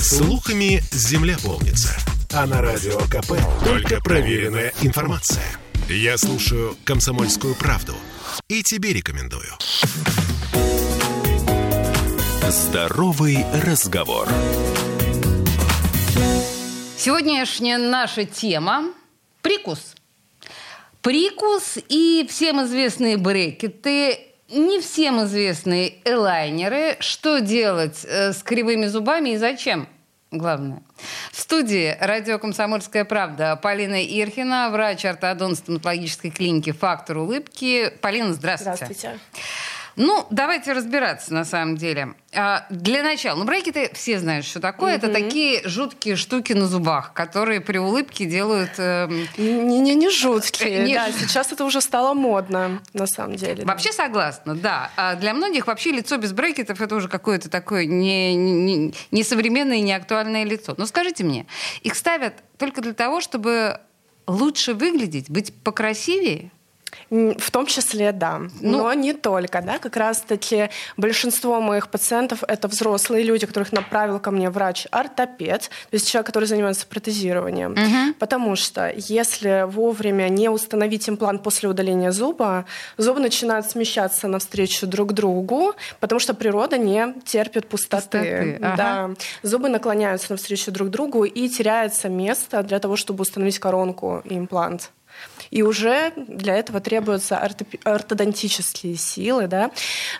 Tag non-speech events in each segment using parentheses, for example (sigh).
Слухами земля полнится. А на радио КП только проверенная информация. Я слушаю «Комсомольскую правду» и тебе рекомендую. Здоровый разговор. Сегодняшняя наша тема – прикус. Прикус и всем известные брекеты не всем известные элайнеры. Что делать э, с кривыми зубами и зачем? Главное. В студии радио «Комсомольская правда» Полина Ирхина, врач-ортодонт стоматологической клиники «Фактор улыбки». Полина, здравствуйте. Здравствуйте. Ну, давайте разбираться на самом деле. А, для начала, ну, брекеты все знают, что такое. Это такие жуткие штуки на зубах, которые при улыбке делают... эм, Не, не, не жуткие. (laughs) Не да, сейчас это уже стало модно, на самом деле. да. Вообще согласна, да. А для многих вообще лицо без брекетов это уже какое-то такое не, не, не современное не актуальное лицо. Но скажите мне, их ставят только для того, чтобы лучше выглядеть, быть покрасивее? В том числе, да. Ну- Но не только, да. Как раз-таки большинство моих пациентов — это взрослые люди, которых направил ко мне врач-ортопед, то есть человек, который занимается протезированием. Потому что если вовремя не установить имплант после удаления зуба, зубы начинают смещаться навстречу друг другу, потому что природа не терпит пустоты. Пустоты, ага. Да. Зубы наклоняются навстречу друг другу, и теряется место для того, чтобы установить коронку и имплант. И уже для этого требуются ортодонтические силы. Да?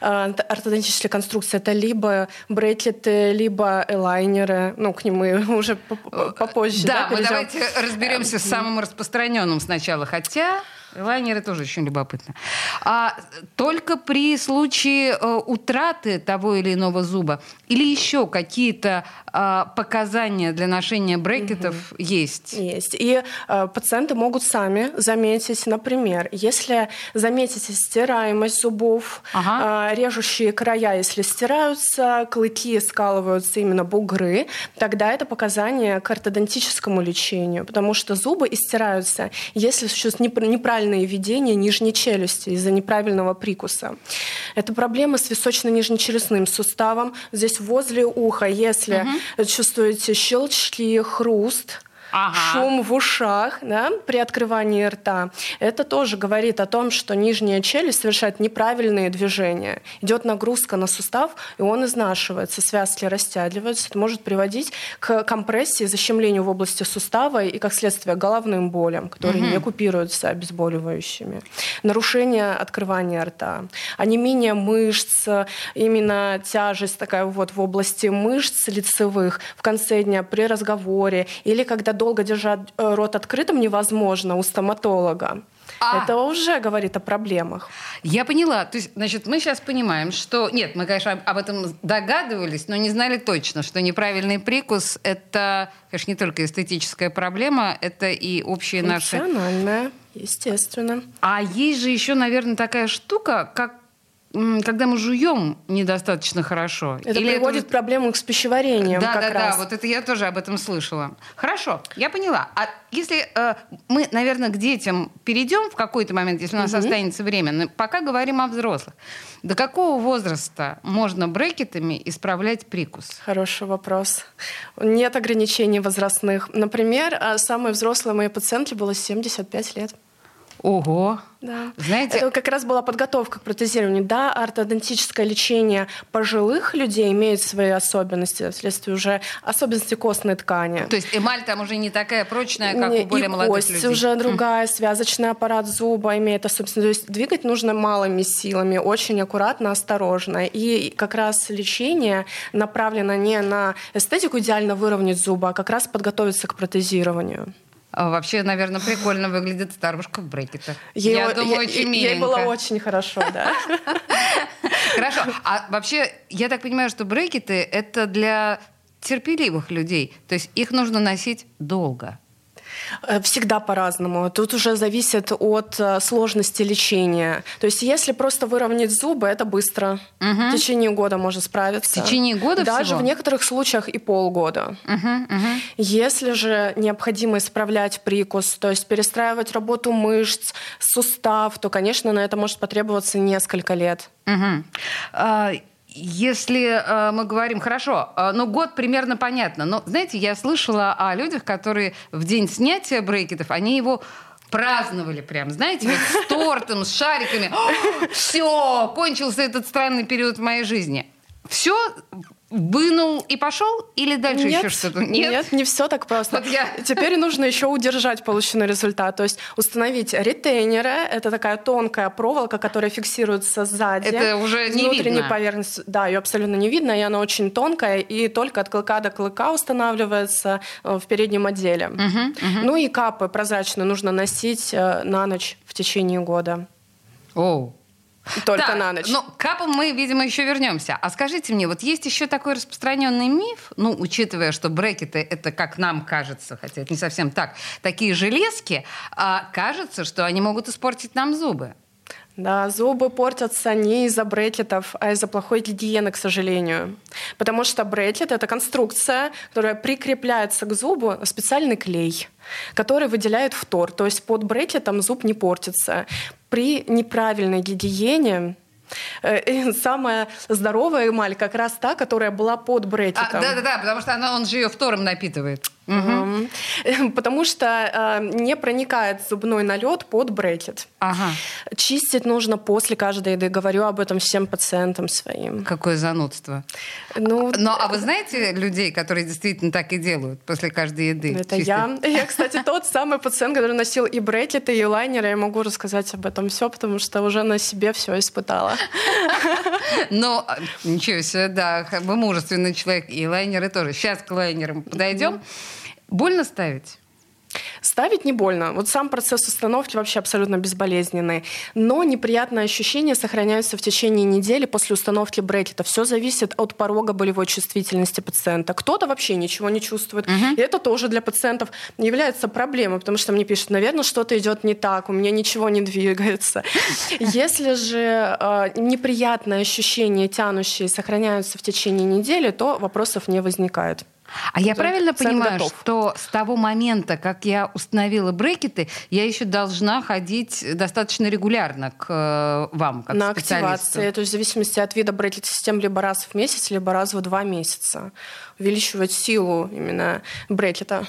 Э, Ортодонтические конструкции — это либо бретлеты, либо элайнеры. Ну, к ним мы (laughs) уже поп- попозже да, мы перейдем. давайте разберемся с самым распространенным сначала, хотя лайнеры тоже очень любопытно. А только при случае э, утраты того или иного зуба или еще какие-то а, показания для ношения брекетов есть? Есть. И э, пациенты могут сами заметить, например, если заметите стираемость зубов, Ага. э, режущие края, если стираются, клыки скалываются, именно бугры, тогда это показание к ортодонтическому лечению, потому что зубы истираются, если существует непр- неправильное ведение нижней челюсти из-за неправильного прикуса. Это проблема с височно-нижнечелюстным суставом. Здесь возле уха, если чувствуете щелчки, хруст, Ага. шум в ушах да, при открывании рта. Это тоже говорит о том, что нижняя челюсть совершает неправильные движения. Идет нагрузка на сустав, и он изнашивается, связки растягиваются. Это может приводить к компрессии, защемлению в области сустава и, как следствие, головным болям, которые не купируются обезболивающими. Нарушение открывания рта, онемение мышц, именно тяжесть такая вот в области мышц лицевых в конце дня при разговоре или когда долго держать э, рот открытым невозможно у стоматолога. А. Это уже говорит о проблемах. Я поняла. То есть, значит, мы сейчас понимаем, что... Нет, мы, конечно, об- этом догадывались, но не знали точно, что неправильный прикус — это, конечно, не только эстетическая проблема, это и общие наши... Функциональное, естественно. А есть же еще, наверное, такая штука, как когда мы жуем недостаточно хорошо. Это Или приводит вот- к проблемам с пищеварением Да, как да, раз. да, вот это я тоже об этом слышала. Хорошо, я поняла. А если э, мы, наверное, к детям перейдем в какой-то момент, если у нас останется время, но пока говорим о взрослых. До какого возраста можно брекетами исправлять прикус? Хороший вопрос. Нет ограничений возрастных. Например, а, самой взрослой моей пациентке было 75 лет. Ого! Да. Знаете, Это как раз была подготовка к протезированию. Да, ортодонтическое лечение пожилых людей имеет свои особенности, вследствие уже особенностей костной ткани. то есть эмаль там уже не такая прочная, как Не- у более и молодых кость людей. уже другая, связочный аппарат зуба имеет особенности. То есть двигать нужно малыми силами, очень аккуратно, осторожно. И как раз лечение направлено не на эстетику идеально выровнять зубы, а как раз подготовиться к протезированию. А вообще, наверное, прикольно выглядит старушка в брекетах. Ей, я думаю, ей- очень ей миленько. было очень хорошо, да. (laughs) Хорошо. А вообще, я так понимаю, что брекеты — это для терпеливых людей. То есть их нужно носить долго. Э, Всегда по-разному. Тут уже зависит от э, сложности лечения. То есть если просто выровнять зубы, это быстро. В течение года можно справиться. В течение года Даже всего? в некоторых случаях и полгода. Мгм, мгм. Если же необходимо исправлять прикус, то есть перестраивать работу мышц, сустав, то, конечно, на это может потребоваться несколько лет. Мгм. Если э, мы говорим, хорошо, э, ну год примерно понятно, но, знаете, я слышала о людях, которые в день снятия брекетов, они его праздновали прям, знаете, вот с (laughs) тортом, с шариками. (gasps) Все, кончился этот странный период в моей жизни. Все вынул и пошел? Или дальше нет, еще что-то? Нет? нет, не все так просто. Вот я... (laughs) Теперь нужно еще удержать полученный результат. То есть установить ретейнеры. Это такая тонкая проволока, которая фиксируется сзади. Это уже не внутренней видно. поверхности. Да, ее абсолютно не видно, и она очень тонкая, и только от клыка до клыка устанавливается э, в переднем отделе. Угу, угу. Ну и капы прозрачные нужно носить э, на ночь в течение года. Оу. Только так, на ночь. Ну, к капам мы, видимо, еще вернемся. А скажите мне, вот есть еще такой распространенный миф, ну, учитывая, что брекеты это, как нам кажется, хотя это не совсем так, такие железки, а кажется, что они могут испортить нам зубы. Да, зубы портятся не из-за брекетов, а из-за плохой гигиены, к сожалению. Потому что брекет — это конструкция, которая прикрепляется к зубу специальный клей, который выделяет фтор. То есть под брекетом зуб не портится. При неправильной гигиене э, самая здоровая эмаль как раз та, которая была под брекетом. А, да-да-да, потому что она, он же ее фтором напитывает. Угу. (laughs) Потому что э, не проникает зубной налет под брекет. Ага. Чистить нужно после каждой еды. Говорю об этом всем пациентам своим. Какое занудство. Ну, Но а вы знаете людей, которые действительно так и делают после каждой еды? Это я. (laughs) Я, кстати, тот самый пациент, который носил и брекеты, и лайнеры. Я могу рассказать об этом все, потому что уже на себе все испытала. (laughs) Но ничего себе, да, вы мужественный человек. И лайнеры тоже. Сейчас к лайнерам подойдем. Больно ставить? Ставить не больно. Вот сам процесс установки вообще абсолютно безболезненный. Но неприятные ощущения сохраняются в течение недели после установки брекета. Все зависит от порога болевой чувствительности пациента. Кто-то вообще ничего не чувствует. Угу. И это тоже для пациентов является проблемой, потому что мне пишут, наверное, что-то идет не так, у меня ничего не двигается. Если же э, неприятные ощущения, тянущие, сохраняются в течение недели, то вопросов не возникает. А я правильно понимаю, готов. что с того момента, как я установила брекеты, я еще должна ходить достаточно регулярно к э, вам, как На активации, то есть в зависимости от вида брекет-систем либо раз в месяц, либо раз в два месяца. Увеличивать силу именно брекета.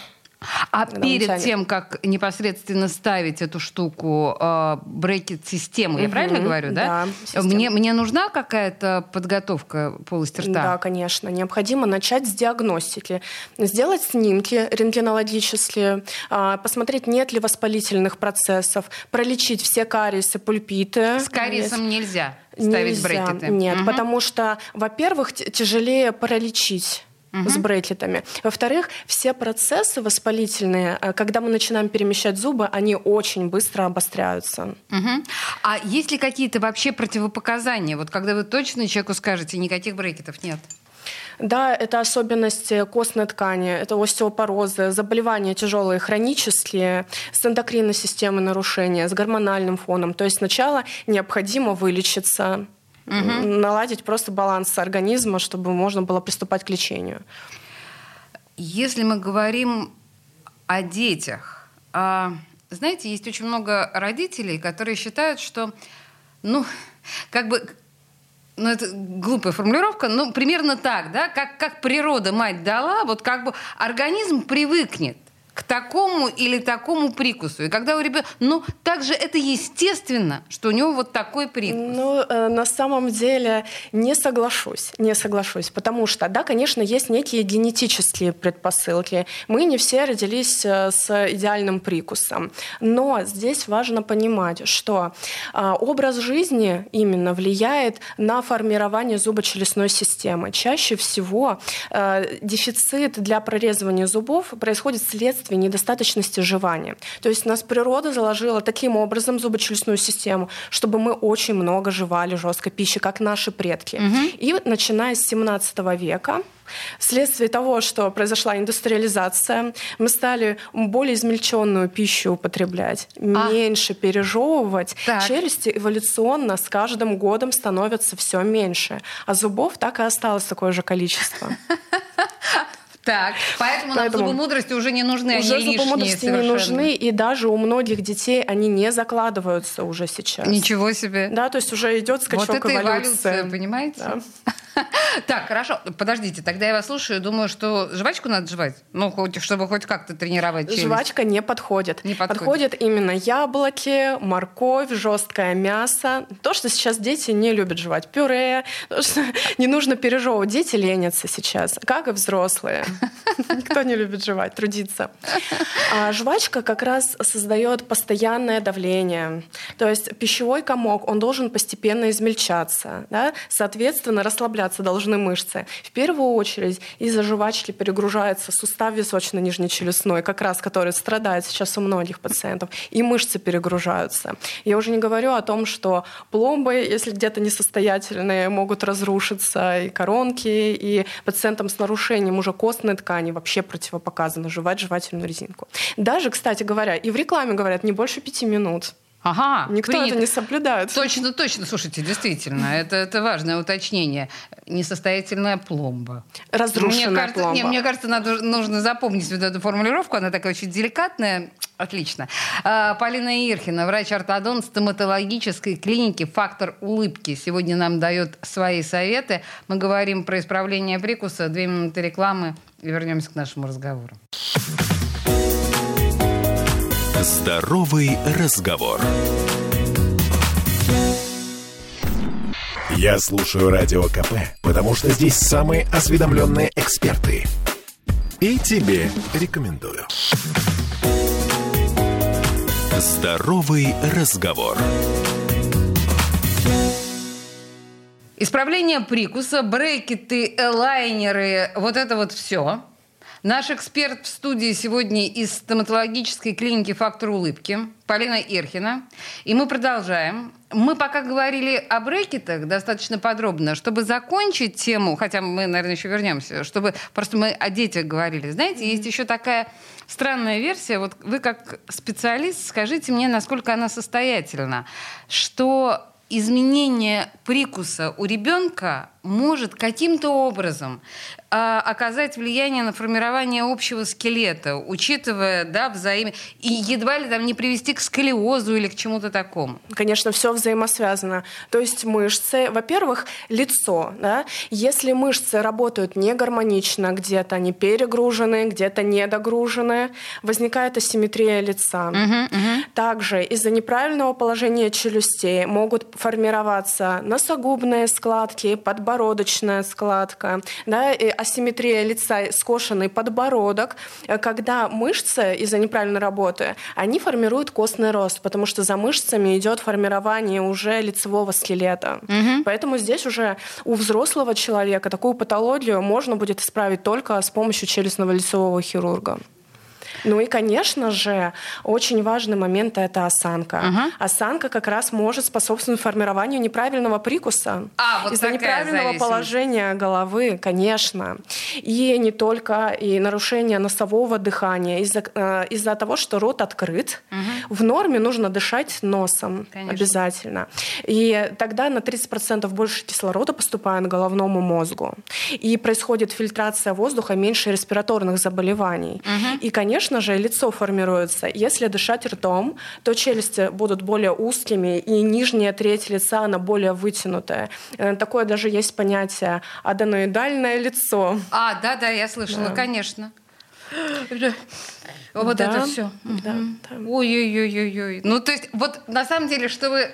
А перед тем, как непосредственно ставить эту штуку, э, брекет-систему, угу, я правильно говорю, да? Да. Мне, мне нужна какая-то подготовка полости рта? Да, конечно. Необходимо начать с диагностики. Сделать снимки рентгенологические, э, посмотреть, нет ли воспалительных процессов, пролечить все кариесы, пульпиты. С кариесом нельзя ставить нельзя, брекеты? Нет, угу. потому что, во-первых, тяжелее пролечить угу. с брекетами. Во-вторых, все процессы воспалительные, э, когда мы начинаем перемещать зубы, они очень быстро обостряются. Угу. А есть ли какие-то вообще противопоказания? Вот когда вы точно человеку скажете, никаких брекетов нет? Да, это особенности костной ткани, это остеопорозы, заболевания тяжелые хронические, с эндокринной системой нарушения, с гормональным фоном. То есть сначала необходимо вылечиться, угу. наладить просто баланс организма, чтобы можно было приступать к лечению. Если мы говорим о детях, а, знаете, есть очень много родителей, которые считают, что, ну, как бы ну, это глупая формулировка, ну, примерно так, да, как, как природа мать дала, вот как бы организм привыкнет к такому или такому прикусу. И когда у ребенка... Ну, также это естественно, что у него вот такой прикус. Ну, э, на самом деле не соглашусь. Не соглашусь. Потому что, да, конечно, есть некие генетические предпосылки. Мы не все родились э, с идеальным прикусом. Но здесь важно понимать, что э, образ жизни именно влияет на формирование зубочелюстной системы. Чаще всего э, дефицит для прорезывания зубов происходит вследствие вследствие недостаточности жевания. То есть нас природа заложила таким образом зубочелюстную систему, чтобы мы очень много жевали жесткой пищи, как наши предки. Угу. И начиная с 17 века Вследствие того, что произошла индустриализация, мы стали более измельченную пищу употреблять, а. меньше пережевывать. Так. Челюсти эволюционно с каждым годом становятся все меньше, а зубов так и осталось такое же количество. (laughs) Так, поэтому, поэтому нам зубы мудрости уже не нужны, уже они зубы мудрости совершенно. не нужны, и даже у многих детей они не закладываются уже сейчас. Ничего себе. Да, то есть уже идет скачок вот это эволюции. эволюция, понимаете? Да. (laughs) Так, хорошо. Подождите, тогда я вас слушаю. Думаю, что жвачку надо жевать. Ну, хоть, чтобы хоть как-то тренировать челюсть. Жвачка не подходит. Не подходит. Подходит именно яблоки, морковь, жесткое мясо. То, что сейчас дети не любят жевать. Пюре. То, что (laughs) не нужно пережевывать. Дети ленятся сейчас, как и взрослые. Никто не любит жевать, трудиться. А жвачка как раз создает постоянное давление. То есть пищевой комок, он должен постепенно измельчаться. Да? Соответственно, расслабляться должны мышцы. В первую очередь из-за жвачки перегружается сустав височно-нижнечелюстной, как раз который страдает сейчас у многих пациентов, и мышцы перегружаются. Я уже не говорю о том, что пломбы, если где-то несостоятельные, могут разрушиться, и коронки, и пациентам с нарушением уже костной ткани вообще противопоказано жевать жевательную резинку. Даже, кстати говоря, и в рекламе говорят не больше пяти минут. Ага. Никто принято. это не соблюдает. Точно, точно. Слушайте, действительно, это, это важное уточнение. Несостоятельная пломба. Разрушенная мне кажется, пломба. Не, мне кажется, надо, нужно запомнить вот эту формулировку. Она такая очень деликатная. Отлично. А, Полина Ирхина, врач-ортодонт стоматологической клиники «Фактор улыбки». Сегодня нам дает свои советы. Мы говорим про исправление прикуса. Две минуты рекламы и вернемся к нашему разговору. Здоровый разговор. Я слушаю Радио КП, потому что здесь самые осведомленные эксперты. И тебе рекомендую. Здоровый разговор. Исправление прикуса, брекеты, элайнеры, вот это вот все. Наш эксперт в студии сегодня из стоматологической клиники «Фактор улыбки» Полина Ирхина. И мы продолжаем. Мы пока говорили о брекетах достаточно подробно, чтобы закончить тему, хотя мы, наверное, еще вернемся, чтобы просто мы о детях говорили. Знаете, есть еще такая странная версия. Вот вы как специалист скажите мне, насколько она состоятельна, что изменение прикуса у ребенка может каким-то образом а, оказать влияние на формирование общего скелета, учитывая, да, взаим... И едва ли там не привести к сколиозу или к чему-то такому. Конечно, все взаимосвязано. То есть мышцы, во-первых, лицо. Да? Если мышцы работают не гармонично, где-то они перегружены, где-то недогружены, возникает асимметрия лица. Угу, угу. Также из-за неправильного положения челюстей могут формироваться носогубные складки, подбородочная складка, да, асимметрия лица, скошенный подбородок. Когда мышцы из-за неправильной работы, они формируют костный рост, потому что за мышцами идет формирование уже лицевого скелета. Угу. Поэтому здесь уже у взрослого человека такую патологию можно будет исправить только с помощью челюстного лицевого хирурга. Ну и, конечно же, очень важный момент — это осанка. Ага. Осанка как раз может способствовать формированию неправильного прикуса. А, вот Из-за неправильного положения головы, конечно. И не только, и нарушение носового дыхания. Из-за э, из-за того, что рот открыт, в норме нужно дышать носом Конечно. обязательно. И тогда на 30% больше кислорода поступает к головному мозгу. И происходит фильтрация воздуха, меньше респираторных заболеваний. И, конечно же, лицо формируется. Если дышать ртом, то челюсти будут более узкими, и нижняя треть лица, она более вытянутая. Э, Такое даже есть понятие аденоидальное лицо. А, да-да, я слышала, Да. конечно. Вот Да, это все. да, да. Ой-ой-ой-ой-ой. Ну, то есть, вот на самом деле, чтобы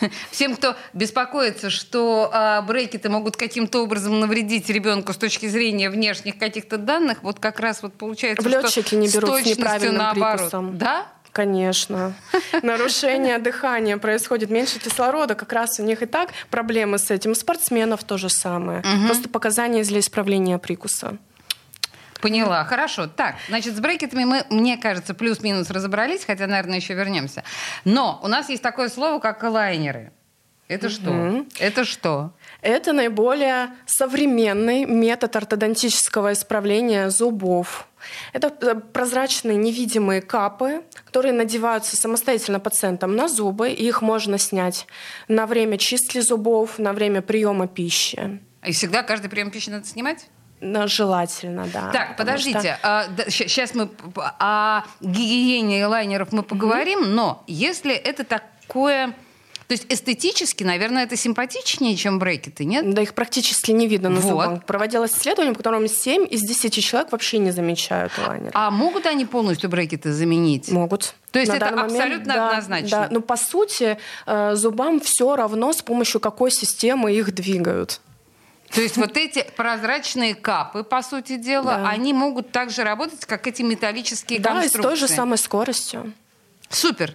(laughs) всем, кто беспокоится, что а, брекеты могут каким-то образом навредить ребенку с точки зрения внешних каких-то данных, вот как раз вот получается, В летчики что не берут с точностью наоборот. прикусом. Да? Конечно. (laughs) Нарушение дыхания происходит, меньше кислорода. Как раз у них и так проблемы с этим. У спортсменов то же самое. Просто показания для исправления прикуса. Поняла, хорошо. Так, значит, с брекетами мы, мне кажется, плюс-минус разобрались, хотя, наверное, еще вернемся. Но у нас есть такое слово, как лайнеры. Это что? Это что? Это наиболее современный метод ортодонтического исправления зубов. Это э, прозрачные невидимые капы, которые надеваются самостоятельно пациентам на зубы, и их можно снять на время чистки зубов, на время приема пищи. И всегда каждый прием пищи надо снимать? Но желательно, да. Так, потому что- подождите. сейчас мы о гигиене лайнеров мы поговорим, но если это такое То есть эстетически, наверное, это симпатичнее, чем брекеты, нет? Да их практически не видно на Вот. зубах. Проводилось исследование, по которому 7 из 10 человек вообще не замечают лайнер. А могут они полностью брекеты заменить? Могут. То есть На это данный момент, абсолютно да, однозначно? Да, но по сути э, зубам все равно, с помощью какой системы их двигают. То есть вот эти прозрачные капы, по сути дела, Да. они могут так же работать, как эти металлические Да, и с конструкции? той же самой скоростью. Супер.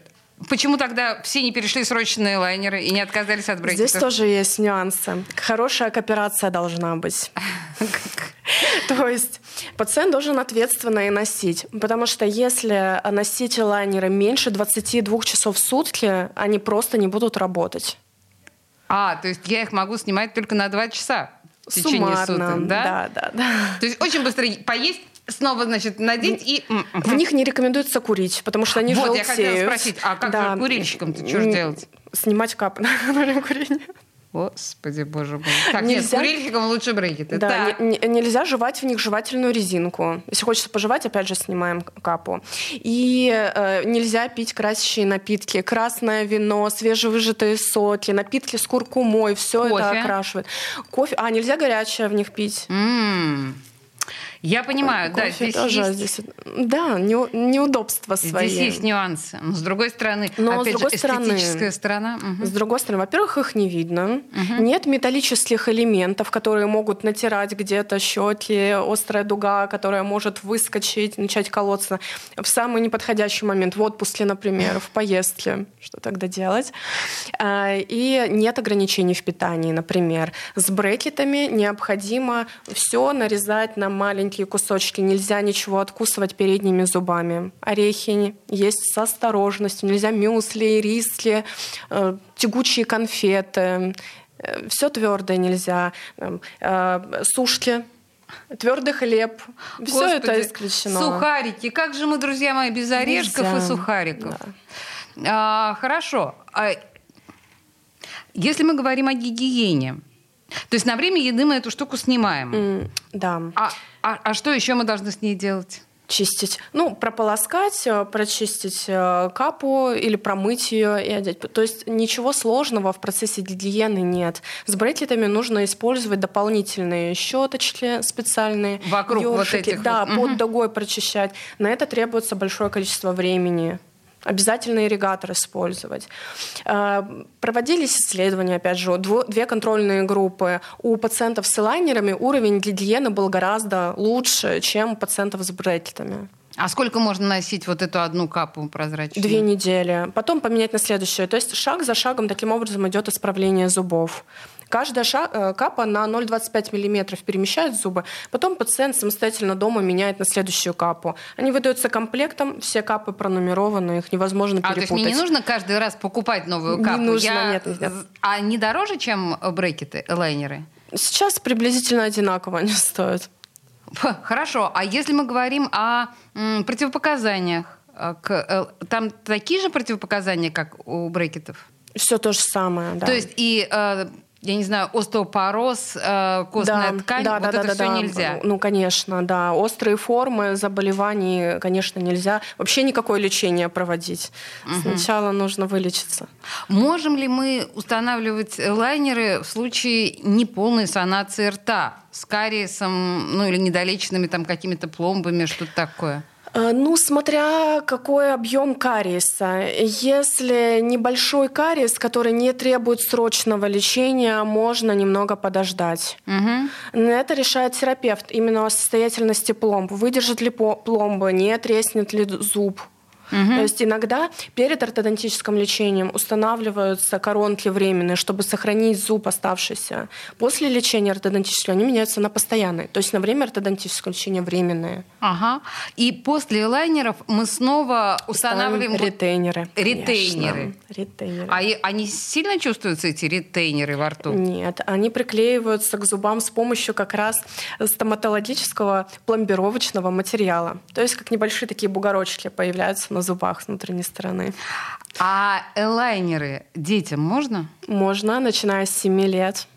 Почему тогда все не перешли срочно на лайнеры и не отказались от брекетов? Здесь тоже есть нюансы. Хорошая кооперация должна быть. (laughs) То есть пациент должен ответственно и носить. Потому что если носить лайнеры меньше 22 часов в сутки, они просто не будут работать. А, то есть я их могу снимать только на два часа в течение Суммарно. суток, да? Да, да, да. То есть очень быстро поесть, снова, значит, надеть и... В них не рекомендуется курить, потому что они Вот, я желтеют. хотела спросить, а как же курильщикам-то что делать? Снимать капы на время курения. Господи, боже мой. Так, Нельзя- нет, курильщикам лучше брекеты. Да, не- не- нельзя жевать в них жевательную резинку. Если хочется пожевать, опять же, снимаем капу. И э, нельзя пить красящие напитки. Красное вино, свежевыжатые соки, напитки с куркумой, все Кофе. это окрашивает. Кофе. А, нельзя горячее в них пить. М. Я понимаю, да, Кофе здесь тоже есть... здесь- Да, не- неудобства свои. Здесь есть нюансы. Но с другой стороны, Но с опять другой же, стороны- эстетическая сторона. мгм. С другой стороны, во-первых, их не видно. Нет металлических элементов, которые могут натирать где-то щеки, острая дуга, которая может выскочить, начать колоться в самый неподходящий момент, в отпуске, например, в поездке. Что тогда делать? А, И нет ограничений в питании, например. С брекетами необходимо все нарезать на маленькие кусочки. Нельзя ничего откусывать передними зубами. Орехи есть с осторожностью. Нельзя мюсли, рисли, э, тягучие конфеты. Все твердое нельзя. Эм, э, Сушки, твердый хлеб. Все это исключено. Сухарики. Как же мы, друзья мои, без орешков и Нельзя. сухариков? А, хорошо. А если мы говорим о гигиене, то есть на время еды мы эту штуку снимаем. М, Да. А, а- а что еще мы должны с ней делать? чистить. Ну, прополоскать, э, прочистить э, капу или промыть ее и одеть. То есть ничего сложного в процессе гигиены нет. С брекетами нужно использовать дополнительные щеточки специальные. Вокруг вот ёршики. этих Да, вот. под Мгм. дугой прочищать. На это требуется большое количество времени. Обязательно ирригатор использовать. Э, Проводились исследования, опять же, две контрольные группы. У пациентов с лайнерами уровень гигиены был гораздо лучше, чем у пациентов с брекетами. А сколько можно носить вот эту одну капу прозрачную? Две недели. Потом поменять на следующее. То есть шаг за шагом таким образом идет исправление зубов. Каждая э, капа на 0,25 мм перемещает зубы. Потом пациент самостоятельно дома меняет на следующую капу. Они выдаются комплектом, все капы пронумерованы, их невозможно А, то есть перепутать. мне не нужно каждый раз покупать новую Не капу? нужно, Я- нет, нет. А не дороже, чем брекеты, лайнеры? Сейчас приблизительно одинаково они стоят. Хорошо. А если мы говорим о м, противопоказаниях, э, к, э, там такие же противопоказания, как у брекетов? Все то же самое, да. То есть и, э, я не знаю, остеопороз, э, костная ткань, вот это все нельзя? Ну, конечно, да. Острые формы заболеваний, конечно, нельзя. Вообще никакое лечение проводить. Сначала нужно вылечиться. Можем ли мы устанавливать лайнеры в случае неполной санации рта с кариесом, ну или недолеченными там какими-то пломбами, что-то такое? Э, Ну, смотря какой объем кариеса. Если небольшой кариес, который не требует срочного лечения, можно немного подождать. Мгм. Это решает терапевт именно о состоятельности пломб. Выдержит ли пломба, не треснет ли зуб. То есть иногда перед ортодонтическим лечением устанавливаются коронки временные, чтобы сохранить зуб оставшийся. После лечения ортодонтического они меняются на постоянные. То есть на время ортодонтического лечения временные. Ага. И после лайнеров мы снова устанавливаем... ретейнеры. Ретейнеры. конечно. Ретейнеры. А и- они сильно чувствуются, эти ретейнеры во рту? Нет, они приклеиваются к зубам с помощью как раз стоматологического пломбировочного материала. То есть как небольшие такие бугорочки появляются на зубах с внутренней стороны. А элайнеры детям можно? Можно, начиная с 7 лет.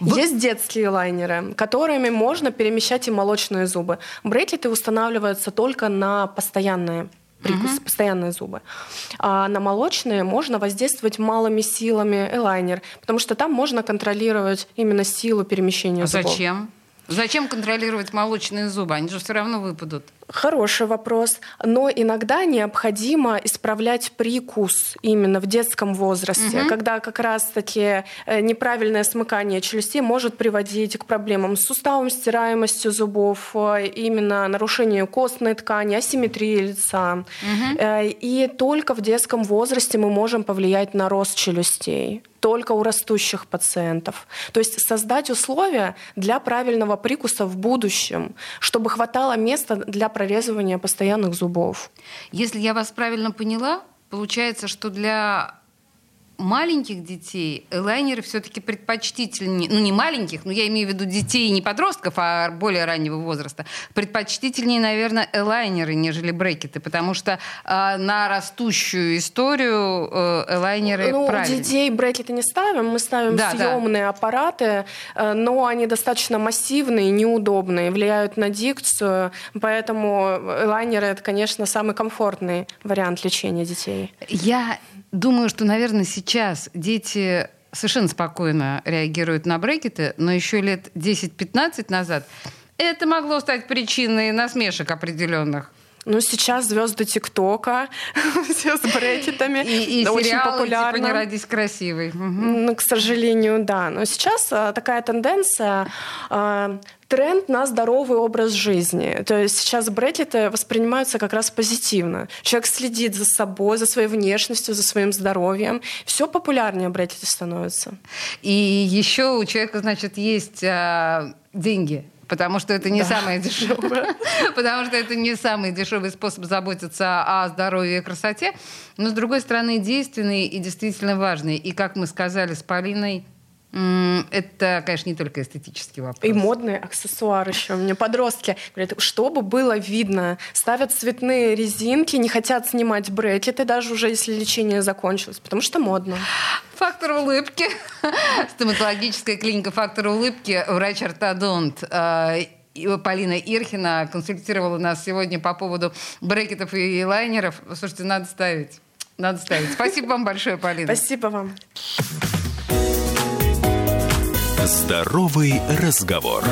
Вы- Есть детские лайнеры, которыми можно перемещать и молочные зубы. Брекеты устанавливаются только на постоянные. прикус, угу. постоянные зубы. А на молочные можно воздействовать малыми силами элайнер, потому что там можно контролировать именно силу перемещения а зубов. Зачем? Зачем контролировать молочные зубы? Они же все равно выпадут. Хороший вопрос. Но иногда необходимо исправлять прикус именно в детском возрасте, угу. когда как раз-таки э, неправильное смыкание челюстей может приводить к проблемам с суставом, стираемостью зубов, э, именно нарушению костной ткани, асимметрии лица. Угу. И только в детском возрасте мы можем повлиять на рост челюстей только у растущих пациентов. То есть создать условия для правильного прикуса в будущем, чтобы хватало места для прорезывания постоянных зубов. Если я вас правильно поняла, получается, что для маленьких детей элайнеры все-таки предпочтительнее, ну не маленьких, но я имею в виду детей не подростков, а более раннего возраста, предпочтительнее, наверное, элайнеры, нежели брекеты, потому что э, на растущую историю э, элайнеры ну, правильнее. детей брекеты не ставим, мы ставим да, съемные да. аппараты, э, но они достаточно массивные, неудобные, влияют на дикцию, поэтому элайнеры это, конечно, самый комфортный вариант лечения детей. Я думаю, что, наверное, сейчас дети совершенно спокойно реагируют на брекеты, но еще лет 10-15 назад это могло стать причиной насмешек определенных. Ну, сейчас звезды ТикТока, (laughs) все с брекетами. И, и очень сериалы, популярно. типа «Не родись красивой». Угу. Ну, к сожалению, да. Но сейчас а, такая тенденция а, тренд на здоровый образ жизни. То есть сейчас брекеты воспринимаются как раз позитивно. Человек следит за собой, за своей внешностью, за своим здоровьем. Все популярнее брекеты становятся. И еще у человека, значит, есть э, деньги потому что это не да. самое дешевое, (laughs) потому что это не самый дешевый способ заботиться о здоровье и красоте, но с другой стороны действенный и действительно важный. И как мы сказали с Полиной, это, конечно, не только эстетический вопрос. И модные аксессуары еще. У меня подростки говорят, чтобы было видно, ставят цветные резинки, не хотят снимать брекеты, даже уже если лечение закончилось, потому что модно. Фактор улыбки. (laughs) Стоматологическая клиника «Фактор улыбки», врач-ортодонт э, Полина Ирхина консультировала нас сегодня по поводу брекетов и лайнеров. Слушайте, надо ставить. Надо ставить. Спасибо вам большое, Полина. Спасибо вам. Здоровый разговор.